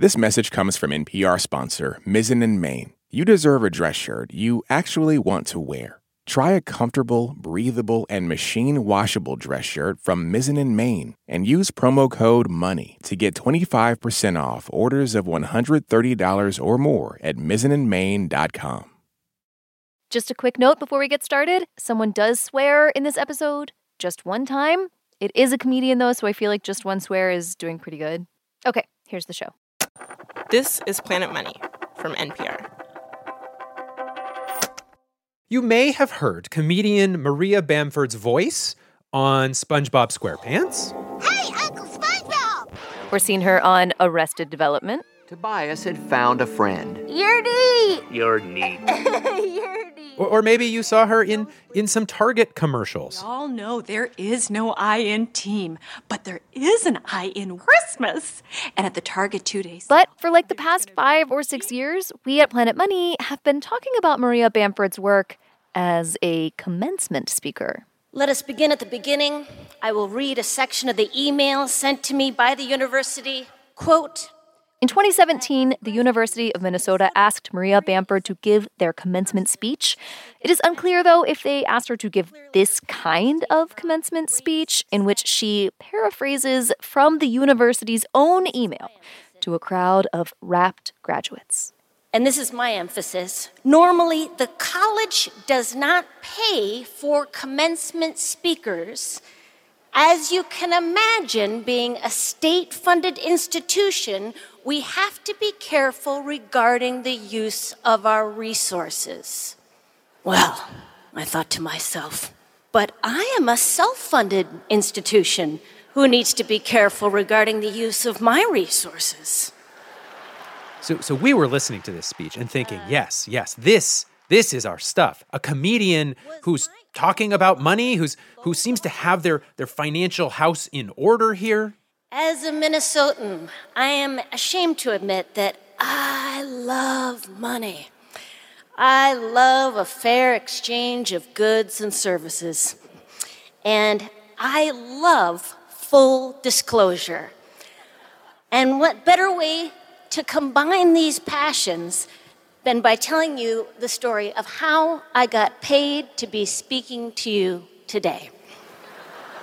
This message comes from NPR sponsor Mizzen and Main. You deserve a dress shirt you actually want to wear. Try a comfortable, breathable, and machine washable dress shirt from Mizzen and Main and use promo code MONEY to get 25% off orders of $130 or more at mizzenandmain.com. Just a quick note before we get started someone does swear in this episode just one time. It is a comedian, though, so I feel like just one swear is doing pretty good. Okay, here's the show. This is Planet Money from NPR. You may have heard comedian Maria Bamford's voice on SpongeBob SquarePants. Hey, Uncle SpongeBob! We're seeing her on Arrested Development. Tobias had found a friend. You're neat! You're neat. You're neat! Or, or maybe you saw her in, in some Target commercials. Y'all know there is no I in team, but there is an I in Christmas. And at the Target two days. But for like the past five or six years, we at Planet Money have been talking about Maria Bamford's work as a commencement speaker. Let us begin at the beginning. I will read a section of the email sent to me by the university. Quote, In 2017, the University of Minnesota asked Maria Bamford to give their commencement speech. It is unclear, though, if they asked her to give this kind of commencement speech, in which she paraphrases from the university's own email to a crowd of rapt graduates. and this is my emphasis. Normally, the college does not pay for commencement speakers. As you can imagine, being a state funded institution, we have to be careful regarding the use of our resources. Well, I thought to myself, but I am a self funded institution who needs to be careful regarding the use of my resources. So, so we were listening to this speech and thinking, uh. yes, yes, this this is our stuff. A comedian who's talking about money, who's who seems to have their their financial house in order here. As a Minnesotan, I am ashamed to admit that I love money. I love a fair exchange of goods and services. And I love full disclosure. And what better way to combine these passions than by telling you the story of how I got paid to be speaking to you today?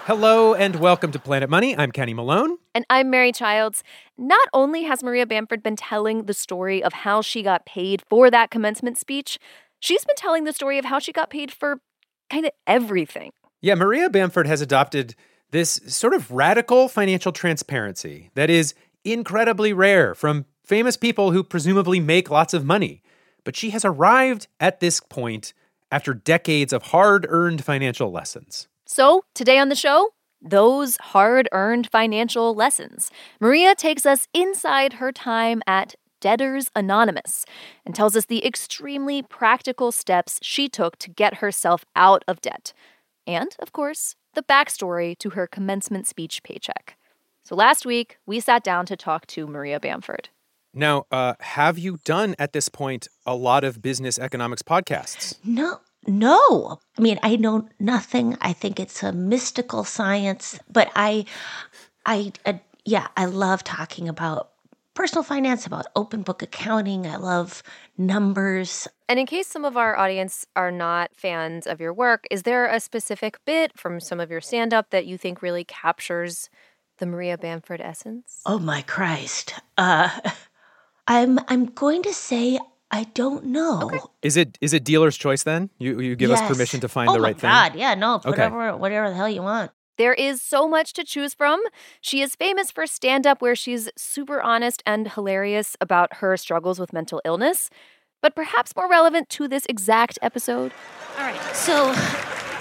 Hello and welcome to Planet Money. I'm Kenny Malone. And I'm Mary Childs. Not only has Maria Bamford been telling the story of how she got paid for that commencement speech, she's been telling the story of how she got paid for kind of everything. Yeah, Maria Bamford has adopted this sort of radical financial transparency that is incredibly rare from famous people who presumably make lots of money. But she has arrived at this point after decades of hard earned financial lessons. So, today on the show, those hard earned financial lessons. Maria takes us inside her time at Debtors Anonymous and tells us the extremely practical steps she took to get herself out of debt. And, of course, the backstory to her commencement speech paycheck. So, last week, we sat down to talk to Maria Bamford. Now, uh, have you done at this point a lot of business economics podcasts? No, no. I mean, I know nothing. I think it's a mystical science, but I, I, uh, yeah, I love talking about personal finance, about open book accounting. I love numbers. And in case some of our audience are not fans of your work, is there a specific bit from some of your stand up that you think really captures the Maria Bamford essence? Oh my Christ. Uh, I'm I'm going to say I don't know. Is it is it dealer's choice then? You you give us permission to find oh the my right thing? Oh God, yeah, no, Okay. whatever, whatever the hell you want. There is so much to choose from. She is famous for stand up, where she's super honest and hilarious about her struggles with mental illness. But perhaps more relevant to this exact episode, All right, so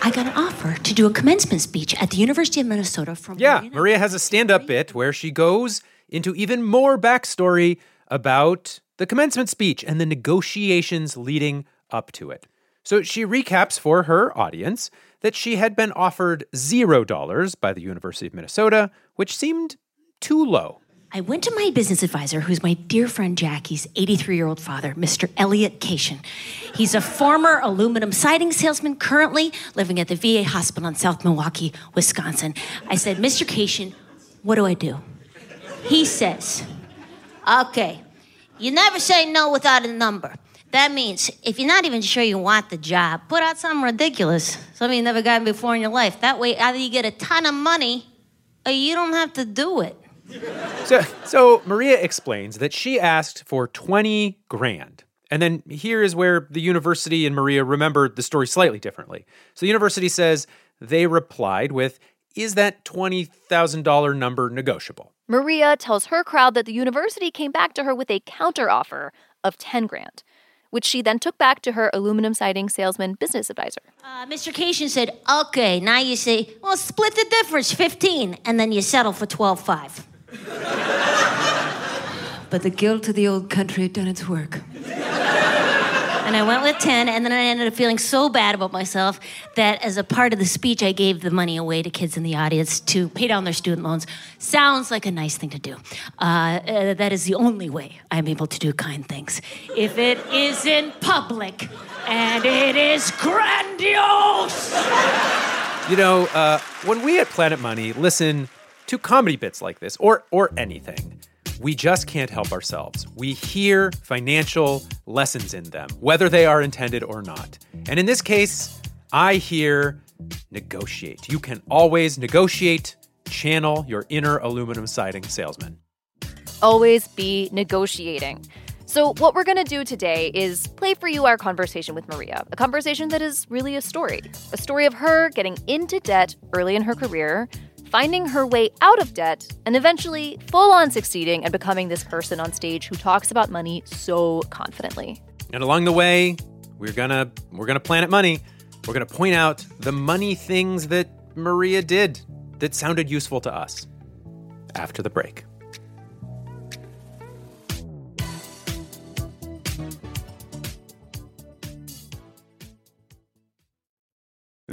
I got an offer to do a commencement speech at the University of Minnesota from Yeah, Maria has a stand up bit where she goes into even more backstory about the commencement speech and the negotiations leading up to it. So she recaps for her audience that she had been offered $0 by the University of Minnesota, which seemed too low. I went to my business advisor, who's my dear friend Jackie's 83 year old father, Mr. Elliot Cation. He's a former aluminum siding salesman, currently living at the VA hospital in South Milwaukee, Wisconsin. I said, Mr. Cation, what do I do? He says, Okay. You never say no without a number. That means if you're not even sure you want the job, put out something ridiculous, something you never gotten before in your life. That way, either you get a ton of money or you don't have to do it. So, so Maria explains that she asked for 20 grand. And then here is where the university and Maria remember the story slightly differently. So the university says they replied with, Is that $20,000 number negotiable? Maria tells her crowd that the university came back to her with a counteroffer of 10 grand, which she then took back to her aluminum siding salesman business advisor. Uh, Mr. Cation said, okay, now you say, well, split the difference, 15, and then you settle for 12.5. But the guilt of the old country had done its work. And I went with 10, and then I ended up feeling so bad about myself that as a part of the speech, I gave the money away to kids in the audience to pay down their student loans. Sounds like a nice thing to do. Uh, uh, that is the only way I'm able to do kind things. If it is in public, and it is grandiose. You know, uh, when we at Planet Money listen to comedy bits like this, or or anything, we just can't help ourselves. We hear financial lessons in them, whether they are intended or not. And in this case, I hear negotiate. You can always negotiate, channel your inner aluminum siding salesman. Always be negotiating. So, what we're going to do today is play for you our conversation with Maria, a conversation that is really a story. A story of her getting into debt early in her career, finding her way out of debt, and eventually full on succeeding and becoming this person on stage who talks about money so confidently. And along the way, we're gonna we're gonna planet money. We're gonna point out the money things that Maria did that sounded useful to us. After the break.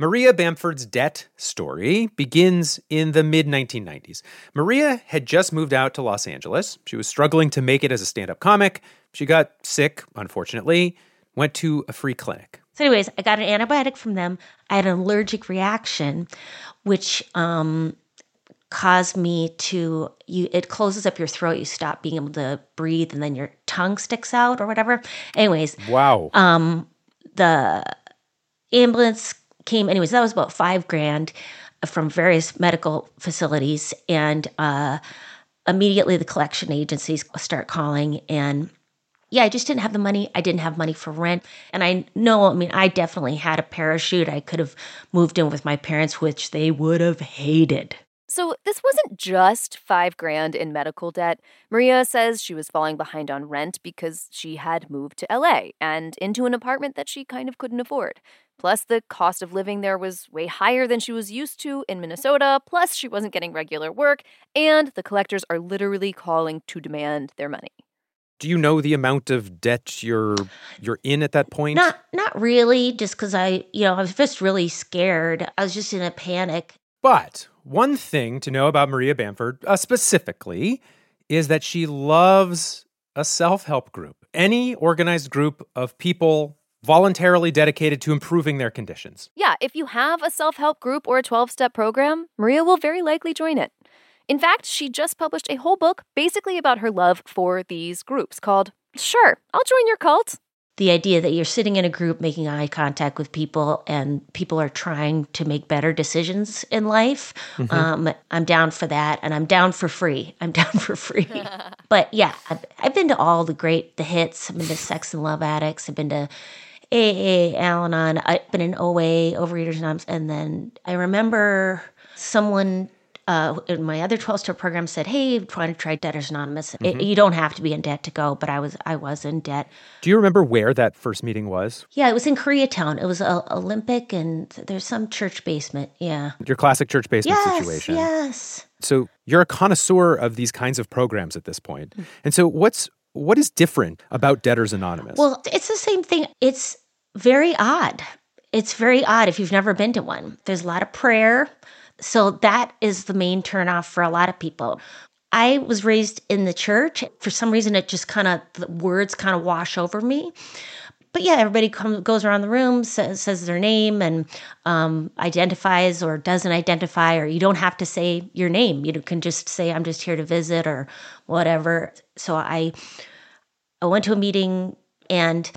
Maria Bamford's debt story begins in the mid 1990s. Maria had just moved out to Los Angeles. She was struggling to make it as a stand up comic. She got sick, unfortunately, went to a free clinic. So, anyways, I got an antibiotic from them. I had an allergic reaction, which um, caused me to you. It closes up your throat. You stop being able to breathe, and then your tongue sticks out or whatever. Anyways, Wow. um, the ambulance came. Anyways, that was about five grand from various medical facilities, and uh, immediately the collection agencies start calling and yeah, I just didn't have the money. I didn't have money for rent. And I know, I mean, I definitely had a parachute. I could have moved in with my parents, which they would have hated. So, this wasn't just five grand in medical debt. Maria says she was falling behind on rent because she had moved to LA and into an apartment that she kind of couldn't afford. Plus, the cost of living there was way higher than she was used to in Minnesota. Plus, she wasn't getting regular work, and the collectors are literally calling to demand their money. Do you know the amount of debt you're you're in at that point? Not, not really, just because I, you know, I was just really scared. I was just in a panic. But one thing to know about Maria Bamford uh, specifically is that she loves a self help group, any organized group of people voluntarily dedicated to improving their conditions. Yeah, if you have a self help group or a 12 step program, Maria will very likely join it. In fact, she just published a whole book basically about her love for these groups called Sure, I'll Join Your Cult. The idea that you're sitting in a group making eye contact with people and people are trying to make better decisions in life. Mm-hmm. Um, I'm down for that and I'm down for free. I'm down for free. but yeah, I've, I've, been to all the great, the hits. I've been to Sex and Love Addicts. I've been to AA, Al Anon. I've been in OA, Overeaters Anonymous. And then I remember someone uh, in my other 12 step program said, Hey, trying to try Debtors Anonymous. Mm-hmm. It, you don't have to be in debt to go, but I was I was in debt. Do you remember where that first meeting was? Yeah, it was in Koreatown. It was a, Olympic and there's some church basement. Yeah. Your classic church basement yes, situation. Yes. So you're a connoisseur of these kinds of programs at this point. Mm. And so what's what is different about Debtors Anonymous? Well, it's the same thing. It's very odd. It's very odd if you've never been to one. There's a lot of prayer so that is the main turnoff for a lot of people. I was raised in the church. For some reason, it just kind of, the words kind of wash over me. But yeah, everybody comes, goes around the room, says, says their name, and um, identifies or doesn't identify, or you don't have to say your name. You can just say, I'm just here to visit or whatever. So I, I went to a meeting and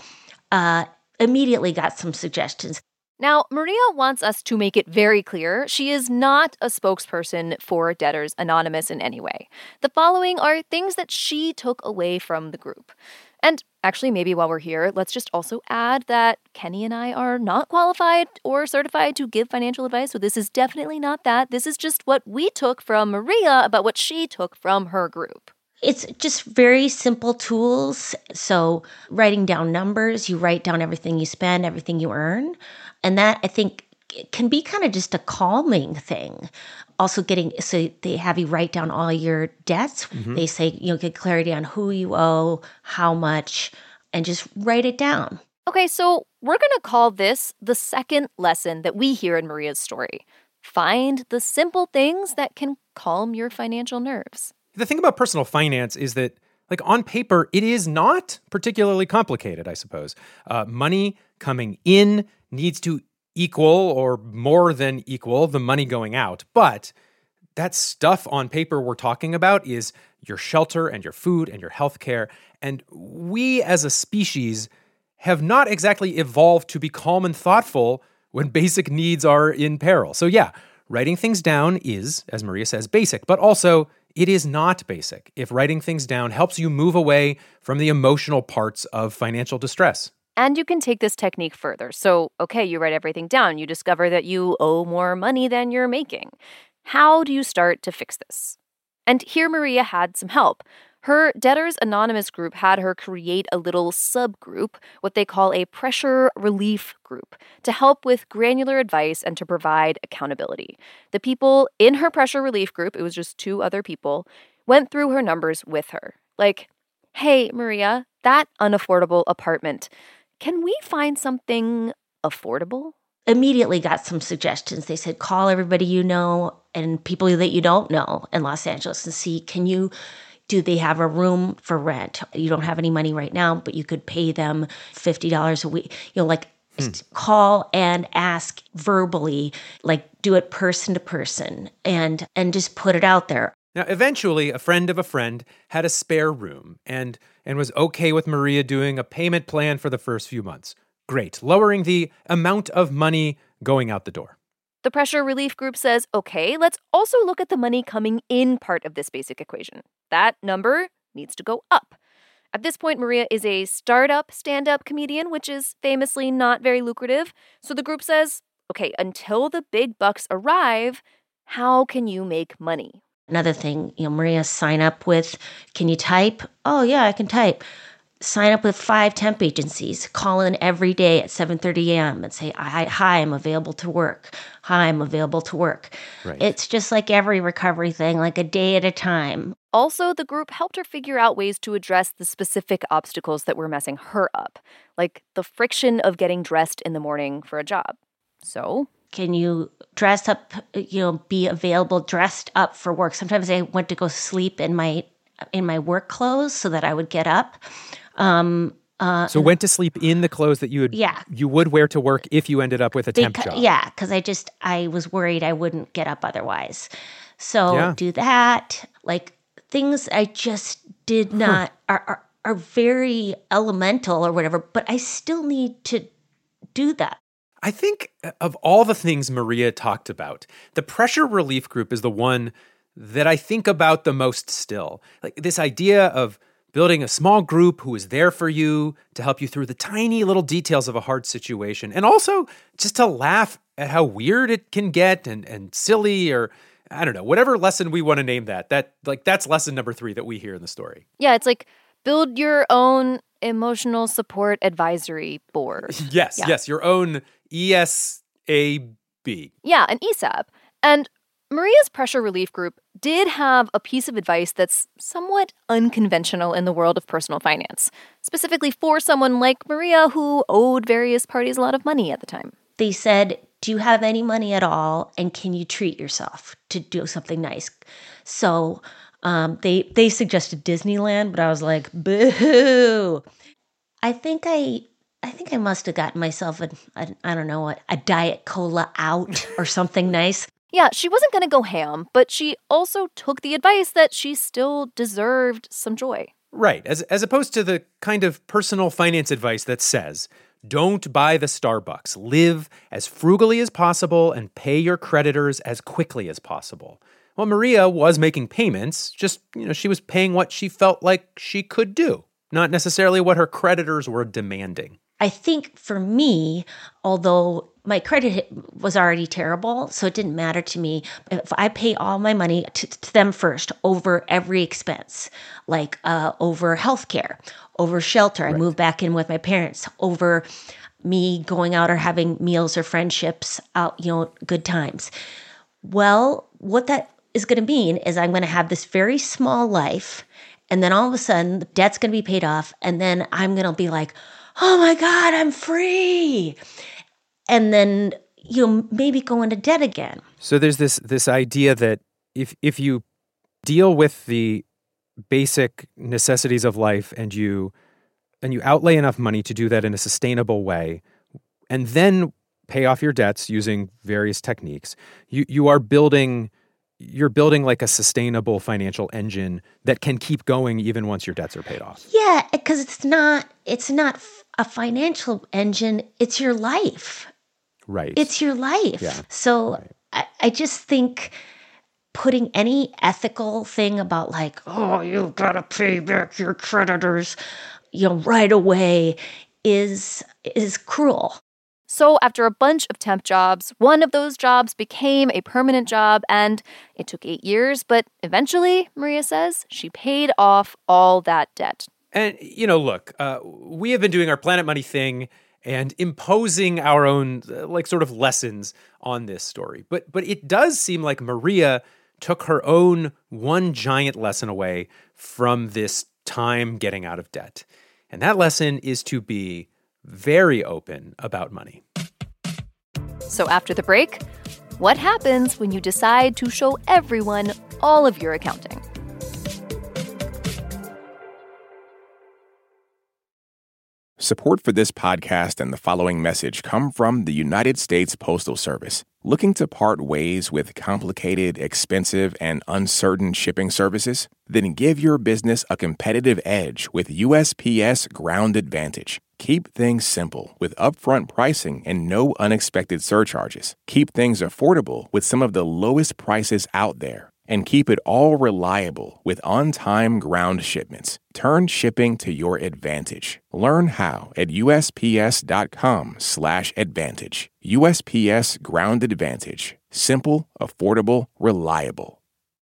uh, immediately got some suggestions. Now, Maria wants us to make it very clear she is not a spokesperson for Debtors Anonymous in any way. The following are things that she took away from the group. And actually, maybe while we're here, let's just also add that Kenny and I are not qualified or certified to give financial advice. So, this is definitely not that. This is just what we took from Maria about what she took from her group. It's just very simple tools. So, writing down numbers, you write down everything you spend, everything you earn. And that I think can be kind of just a calming thing. Also, getting so they have you write down all your debts. Mm-hmm. They say, you know, get clarity on who you owe, how much, and just write it down. Okay, so we're going to call this the second lesson that we hear in Maria's story. Find the simple things that can calm your financial nerves. The thing about personal finance is that, like on paper, it is not particularly complicated, I suppose. Uh, money coming in needs to equal or more than equal the money going out. But that stuff on paper we're talking about is your shelter and your food and your health care. And we as a species have not exactly evolved to be calm and thoughtful when basic needs are in peril. So, yeah, writing things down is, as Maria says, basic, but also it is not basic if writing things down helps you move away from the emotional parts of financial distress. And you can take this technique further. So, okay, you write everything down. You discover that you owe more money than you're making. How do you start to fix this? And here Maria had some help. Her Debtors Anonymous group had her create a little subgroup, what they call a pressure relief group, to help with granular advice and to provide accountability. The people in her pressure relief group, it was just two other people, went through her numbers with her. Like, hey, Maria, that unaffordable apartment. Can we find something affordable? Immediately got some suggestions. They said, call everybody you know and people that you don't know in Los Angeles and see, can you do they have a room for rent? You don't have any money right now, but you could pay them $50 a week. You know, like hmm. call and ask verbally, like do it person to person and and just put it out there. Now, eventually, a friend of a friend had a spare room and, and was okay with Maria doing a payment plan for the first few months. Great, lowering the amount of money going out the door. The pressure relief group says, okay, let's also look at the money coming in part of this basic equation. That number needs to go up. At this point, Maria is a startup stand up comedian, which is famously not very lucrative. So the group says, okay, until the big bucks arrive, how can you make money? Another thing, you know, Maria, sign up with, can you type? Oh, yeah, I can type. Sign up with five temp agencies. Call in every day at 7:30 a.m. and say, "Hi, hi, I'm available to work. Hi, I'm available to work." Right. It's just like every recovery thing, like a day at a time. Also, the group helped her figure out ways to address the specific obstacles that were messing her up, like the friction of getting dressed in the morning for a job. So, can you dress up you know be available dressed up for work sometimes i went to go sleep in my in my work clothes so that i would get up um uh, so went to sleep in the clothes that you would yeah. you would wear to work if you ended up with a temp because, job. Yeah, because I just I was worried I wouldn't get up otherwise. So yeah. do that. Like things I just did not huh. are, are are very elemental or whatever, but I still need to do that. I think uh, of all the things Maria talked about, the pressure relief group is the one that I think about the most still. Like this idea of building a small group who is there for you to help you through the tiny little details of a hard situation and also just to laugh at how weird it can get and and silly or I don't know, whatever lesson we want to name that. That like that's lesson number 3 that we hear in the story. Yeah, it's like build your own emotional support advisory board. yes, yeah. yes, your own ESAB. Yeah, an ESAB. And Maria's pressure relief group did have a piece of advice that's somewhat unconventional in the world of personal finance, specifically for someone like Maria who owed various parties a lot of money at the time. They said, Do you have any money at all? And can you treat yourself to do something nice? So um, they they suggested Disneyland, but I was like, boo. I think I I think I must have gotten myself a, a I don't know a, a diet cola out or something nice. Yeah, she wasn't going to go ham, but she also took the advice that she still deserved some joy. Right, as as opposed to the kind of personal finance advice that says, don't buy the Starbucks. Live as frugally as possible and pay your creditors as quickly as possible. Well, Maria was making payments, just, you know, she was paying what she felt like she could do, not necessarily what her creditors were demanding. I think for me, although my credit was already terrible, so it didn't matter to me. If I pay all my money to, to them first over every expense, like uh, over healthcare, over shelter, right. I moved back in with my parents, over me going out or having meals or friendships out, you know, good times. Well, what that is going to mean is I'm going to have this very small life. And then all of a sudden, the debt's going to be paid off. And then I'm going to be like, oh my God, I'm free. And then you'll maybe go into debt again. So there's this this idea that if if you deal with the basic necessities of life and you and you outlay enough money to do that in a sustainable way and then pay off your debts using various techniques you you are building you're building like a sustainable financial engine that can keep going even once your debts are paid off. Yeah, because it's not it's not a financial engine, it's your life. Right. It's your life. Yeah. So right. I, I just think putting any ethical thing about like, oh, you've gotta pay back your creditors, you know, right away is is cruel. So, after a bunch of temp jobs, one of those jobs became a permanent job, and it took eight years, but eventually, Maria says, she paid off all that debt. And, you know, look, uh, we have been doing our Planet Money thing and imposing our own, uh, like, sort of lessons on this story. But, but it does seem like Maria took her own one giant lesson away from this time getting out of debt. And that lesson is to be very open about money. So, after the break, what happens when you decide to show everyone all of your accounting? Support for this podcast and the following message come from the United States Postal Service. Looking to part ways with complicated, expensive, and uncertain shipping services? Then give your business a competitive edge with USPS Ground Advantage. Keep things simple with upfront pricing and no unexpected surcharges. Keep things affordable with some of the lowest prices out there. And keep it all reliable with on time ground shipments. Turn shipping to your advantage. Learn how at USPS.com/slash advantage. USPS Ground Advantage. Simple, affordable, reliable.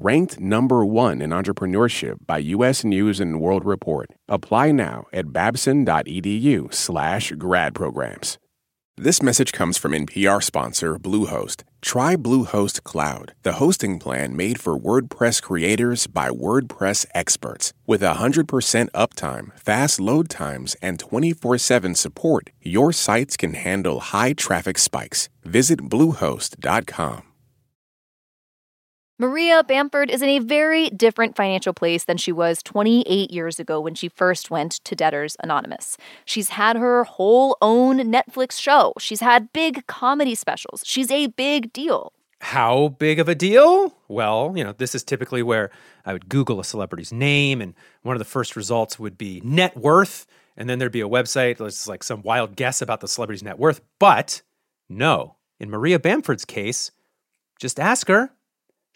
Ranked number one in entrepreneurship by U.S. News and World Report. Apply now at babson.edu slash grad programs. This message comes from NPR sponsor Bluehost. Try Bluehost Cloud, the hosting plan made for WordPress creators by WordPress experts. With 100% uptime, fast load times, and 24 7 support, your sites can handle high traffic spikes. Visit Bluehost.com. Maria Bamford is in a very different financial place than she was 28 years ago when she first went to Debtors Anonymous. She's had her whole own Netflix show, she's had big comedy specials. She's a big deal. How big of a deal? Well, you know, this is typically where I would Google a celebrity's name, and one of the first results would be net worth. And then there'd be a website that's like some wild guess about the celebrity's net worth. But no, in Maria Bamford's case, just ask her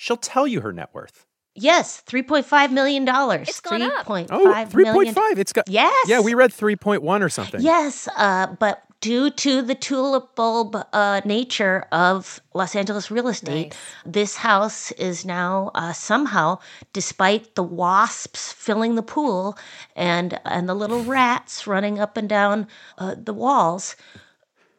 she'll tell you her net worth. Yes, three point five million dollars. It's gone up. Oh, 3.5. It's got Yes. Yeah, we read 3.1 or something. Yes, uh, but due to the tulip bulb uh, nature of Los Angeles real estate, this house is now uh, somehow, despite the wasps filling the pool and and the little rats running up and down uh, the walls,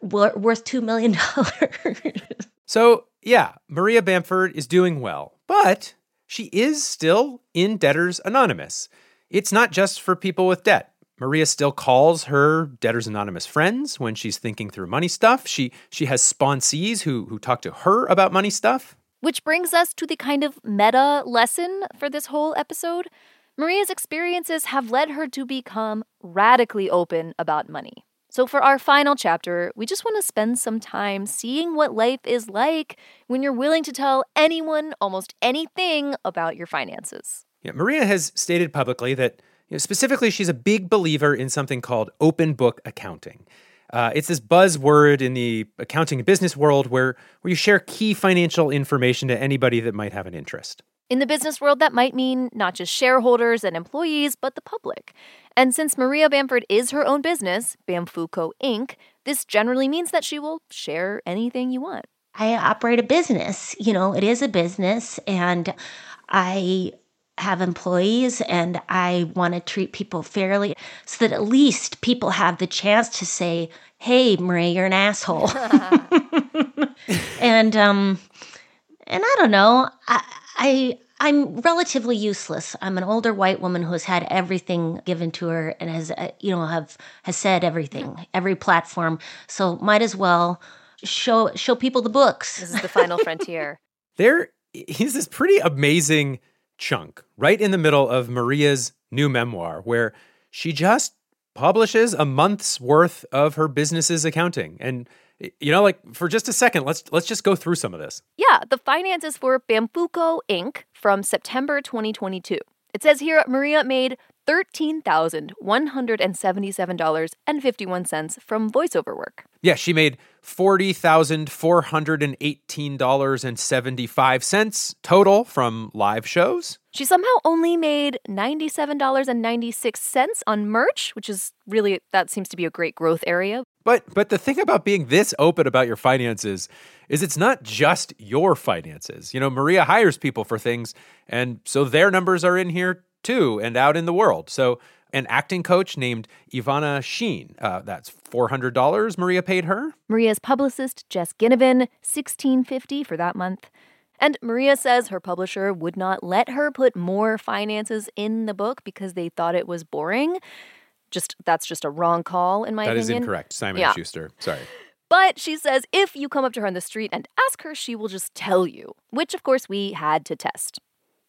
wor- worth two million dollars. So, yeah, Maria Bamford is doing well, but she is still in Debtors Anonymous. It's not just for people with debt. Maria still calls her Debtors Anonymous friends when she's thinking through money stuff. She she has sponsees who who talk to her about money stuff. Which brings us to the kind of meta lesson for this whole episode. Maria's experiences have led her to become radically open about money. So, for our final chapter, we just want to spend some time seeing what life is like when you're willing to tell anyone almost anything about your finances. Yeah, Maria has stated publicly that you know, specifically she's a big believer in something called open book accounting. Uh, it's this buzzword in the accounting and business world where, where you share key financial information to anybody that might have an interest. In the business world, that might mean not just shareholders and employees, but the public. And since Maria Bamford is her own business, Bamfuco Inc., this generally means that she will share anything you want. I operate a business. You know, it is a business, and I have employees, and I want to treat people fairly so that at least people have the chance to say, "Hey, Maria, you're an asshole," and um, and I don't know, I. I I'm relatively useless. I'm an older white woman who has had everything given to her and has, uh, you know, have has said everything, every platform. So might as well show show people the books. This is the final frontier. There is this pretty amazing chunk right in the middle of Maria's new memoir where she just publishes a month's worth of her business's accounting and you know like for just a second let's let's just go through some of this Yeah, the finances for Bamfuco Inc. from September 2022. It says here Maria made $13,177.51 from voiceover work. yeah she made $40,418.75 total from live shows She somehow only made $97.96 on merch, which is really, that seems to be a great growth area. But but the thing about being this open about your finances is it's not just your finances. You know, Maria hires people for things, and so their numbers are in here too and out in the world. So an acting coach named Ivana Sheen, uh, that's four hundred dollars Maria paid her. Maria's publicist, Jess Ginnivan, $16.50 for that month. And Maria says her publisher would not let her put more finances in the book because they thought it was boring. Just that's just a wrong call in my That is opinion. That is incorrect, Simon Yeah. Schuster. Sorry. But she says if you come up to her on the street and ask her, she will just tell you, which of course we had to test.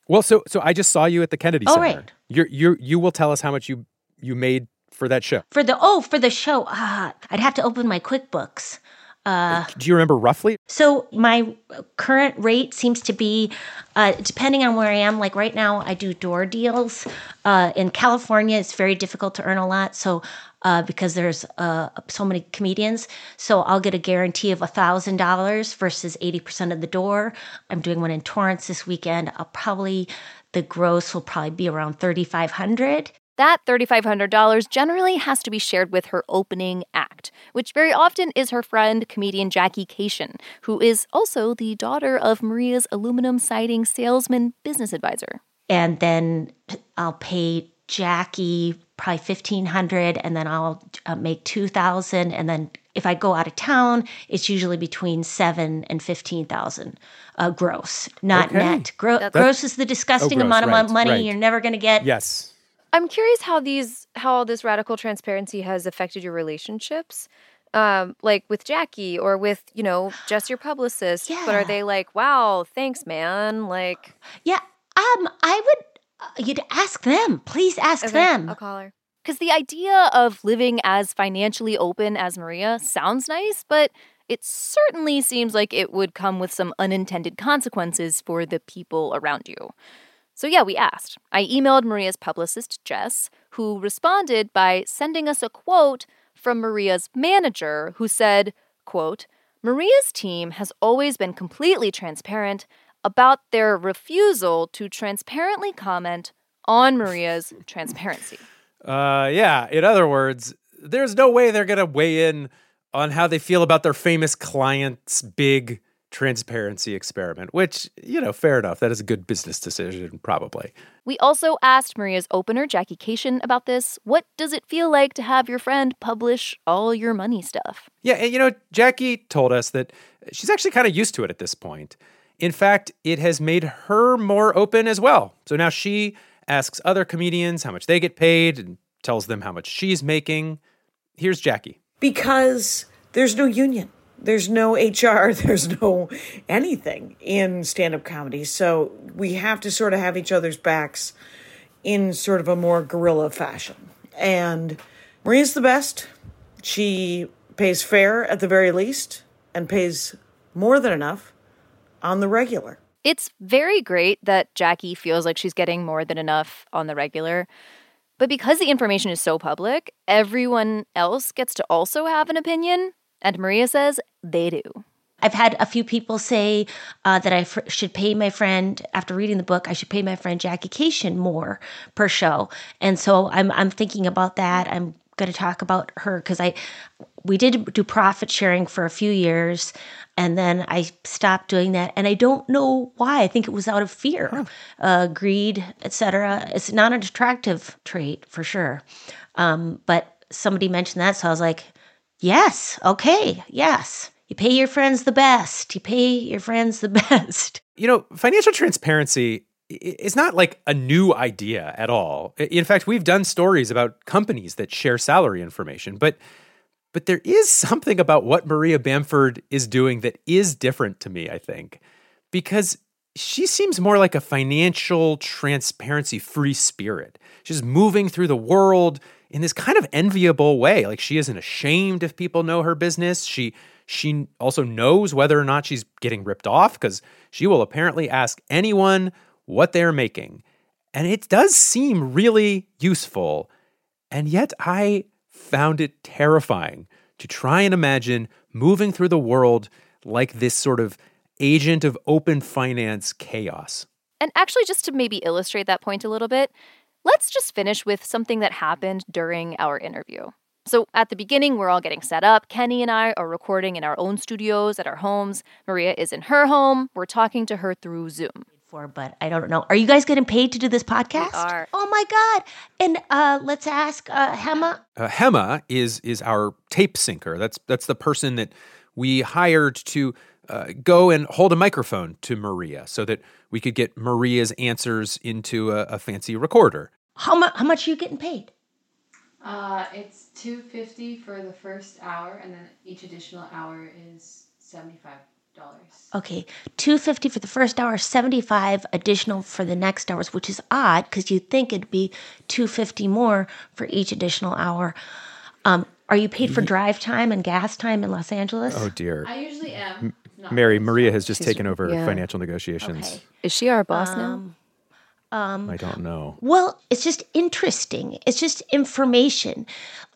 Well, so so I just saw you at the Kennedy Oh, Center. right. You you you will tell us how much you you made for that show. For the oh, for the show, ah, I'd have to open my QuickBooks. Uh, Do you remember roughly? so my current rate seems to be, uh, depending on where I am. Like right now, I do door deals. Uh, in California, it's very difficult to earn a lot. So uh, because there's uh, so many comedians, so I'll get a guarantee of a thousand dollars versus eighty percent of the door. I'm doing one in Torrance this weekend. I'll probably the gross will probably be around thirty five hundred. That $3,500 generally has to be shared with her opening act, which very often is her friend, comedian Jackie Cation, who is also the daughter of Maria's aluminum siding salesman business advisor. and then I'll pay Jackie probably 1500 and then I'll uh, make 2000 and then if I go out of town, it's usually between 7 and 15,000 uh, gross, not Okay. net. Gro- gross is the disgusting gross, amount of money right. you're never going to get. Yes. I'm curious how these how all this radical transparency has affected your relationships. Um, like with Jackie or with, you know, just your publicist. But are they like, wow, thanks, man? Like Yeah, um I would uh, you'd ask them. Please ask Okay, them. I'll call her. Because the idea of living as financially open as Maria sounds nice, but it certainly seems like it would come with some unintended consequences for the people around you. So, yeah, we asked. I emailed Maria's publicist, Jess, who responded by sending us a quote from Maria's manager, who said, quote, Maria's team has always been completely transparent about their refusal to transparently comment on Maria's transparency. Uh, yeah. In other words, there's no way they're gonna weigh in on how they feel about their famous client's big transparency experiment. Which, you know, fair enough. That is a good business decision, probably. We also asked Maria's opener, Jackie Cation, about this. What does it feel like to have your friend publish all your money stuff? Yeah, and you know, Jackie told us that she's actually kind of used to it at this point. In fact, it has made her more open as well. So now she asks other comedians how much they get paid and tells them how much she's making. Here's Jackie. because there's no union. There's no HR, there's no anything in stand up comedy. So we have to sort of have each other's backs in sort of a more guerrilla fashion. And Maria's the best. She pays fair at the very least and pays more than enough on the regular. It's very great that Jackie feels like she's getting more than enough on the regular. But because the information is so public, everyone else gets to also have an opinion. And Maria says they do. I've had a few people say uh, that I fr- should pay my friend after reading the book. I should pay my friend Jackie Cation more per show, and so I'm I'm thinking about that. I'm going to talk about her because I we did do profit sharing for a few years, and then I stopped doing that, and I don't know why. I think it was out of fear, uh, greed, etc. It's not an attractive trait for sure, um, but somebody mentioned that, so I was like, yes, okay, yes. You pay your friends the best. You pay your friends the best. You know, financial transparency is not like a new idea at all. In fact, we've done stories about companies that share salary information, but but there is something about what Maria Bamford is doing that is different to me, I think. Because she seems more like a financial transparency free spirit. She's moving through the world in this kind of enviable way. Like she isn't ashamed if people know her business. She she also knows whether or not she's getting ripped off because she will apparently ask anyone what they're making. And it does seem really useful. And yet I found it terrifying to try and imagine moving through the world like this sort of agent of open finance chaos. And actually, just to maybe illustrate that point a little bit, let's just finish with something that happened during our interview. So, at the beginning, we're all getting set up. Kenny and I are recording in our own studios at our homes. Maria is in her home. We're talking to her through Zoom. For, but I don't know. Are you guys getting paid to do this podcast? We are. Oh my god! And uh, let's ask uh, Gemma. Uh, Gemma is is our tape syncer. That's that's the person that we hired to uh, go and hold a microphone to Maria so that we could get Maria's answers into a, a fancy recorder. How much? How much are you getting paid? Uh, it's two fifty for the first hour, and then each additional hour is seventy five dollars. Okay, two fifty for the first hour, seventy five additional for the next hours, which is odd because you'd think it'd be two fifty more for each additional hour. Um, are you paid for drive time and gas time in Los Angeles? Oh dear. I usually am. Not Mary Maria has just taken over yeah. financial negotiations. Okay. Is she our boss now? Um, um, I don't know. Well, it's just interesting. It's just information.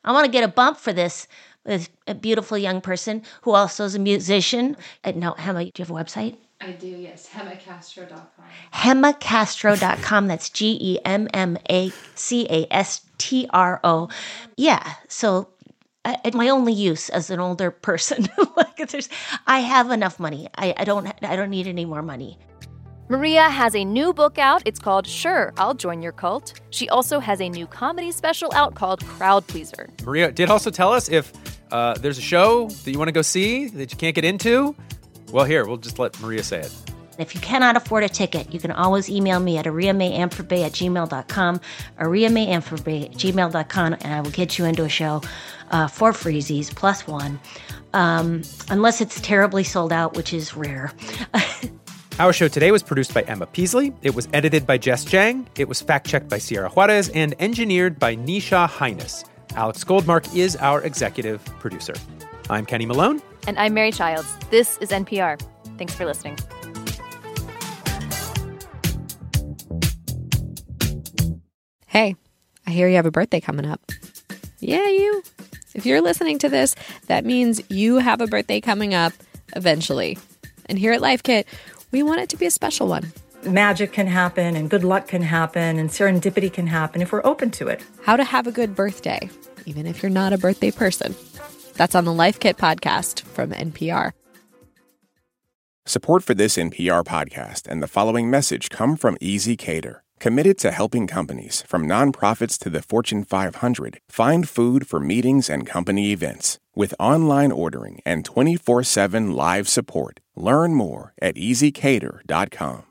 I want to get a bump for this. This a beautiful young person who also is a musician. Uh, no, Gemma, do you have a website? I do, yes. GemmaCastro.com. Gemmacastro.com. That's G E M M A C A S T R O. Yeah. So, at my only use as an older person, like there's, I have enough money. I, I don't. I don't need any more money. Maria has a new book out. It's called Sure, I'll Join Your Cult. She also has a new comedy special out called Crowd Pleaser. Maria did also tell us if uh, there's a show that you want to go see that you can't get into. Well, here, we'll just let Maria say it. If you cannot afford a ticket, you can always email me at ariamayanforbay at gmail.com, ariamayanforbay at gmail.com, and I will get you into a show uh, for freezies plus one, um, unless it's terribly sold out, which is rare. Our show today was produced by Emma Peaslee. It was edited by Jess Jiang. It was fact checked by Sierra Juarez and engineered by Neisha Heinis. Alex Goldmark is our executive producer. I'm Kenny Malone. And I'm Mary Childs. This is NPR. Thanks for listening. Hey, I hear you have a birthday coming up. Yeah, you. If you're listening to this, that means you have a birthday coming up eventually. And here at Life Kit, we want it to be a special one. Magic can happen, and good luck can happen, and serendipity can happen if we're open to it. How to have a good birthday, even if you're not a birthday person. That's on the Life Kit podcast from NPR. Support for this NPR podcast and the following message come from ezCater, committed to helping companies, from nonprofits to the Fortune 500, find food for meetings and company events. With online ordering and 24 7 live support, learn more at ezcater.com.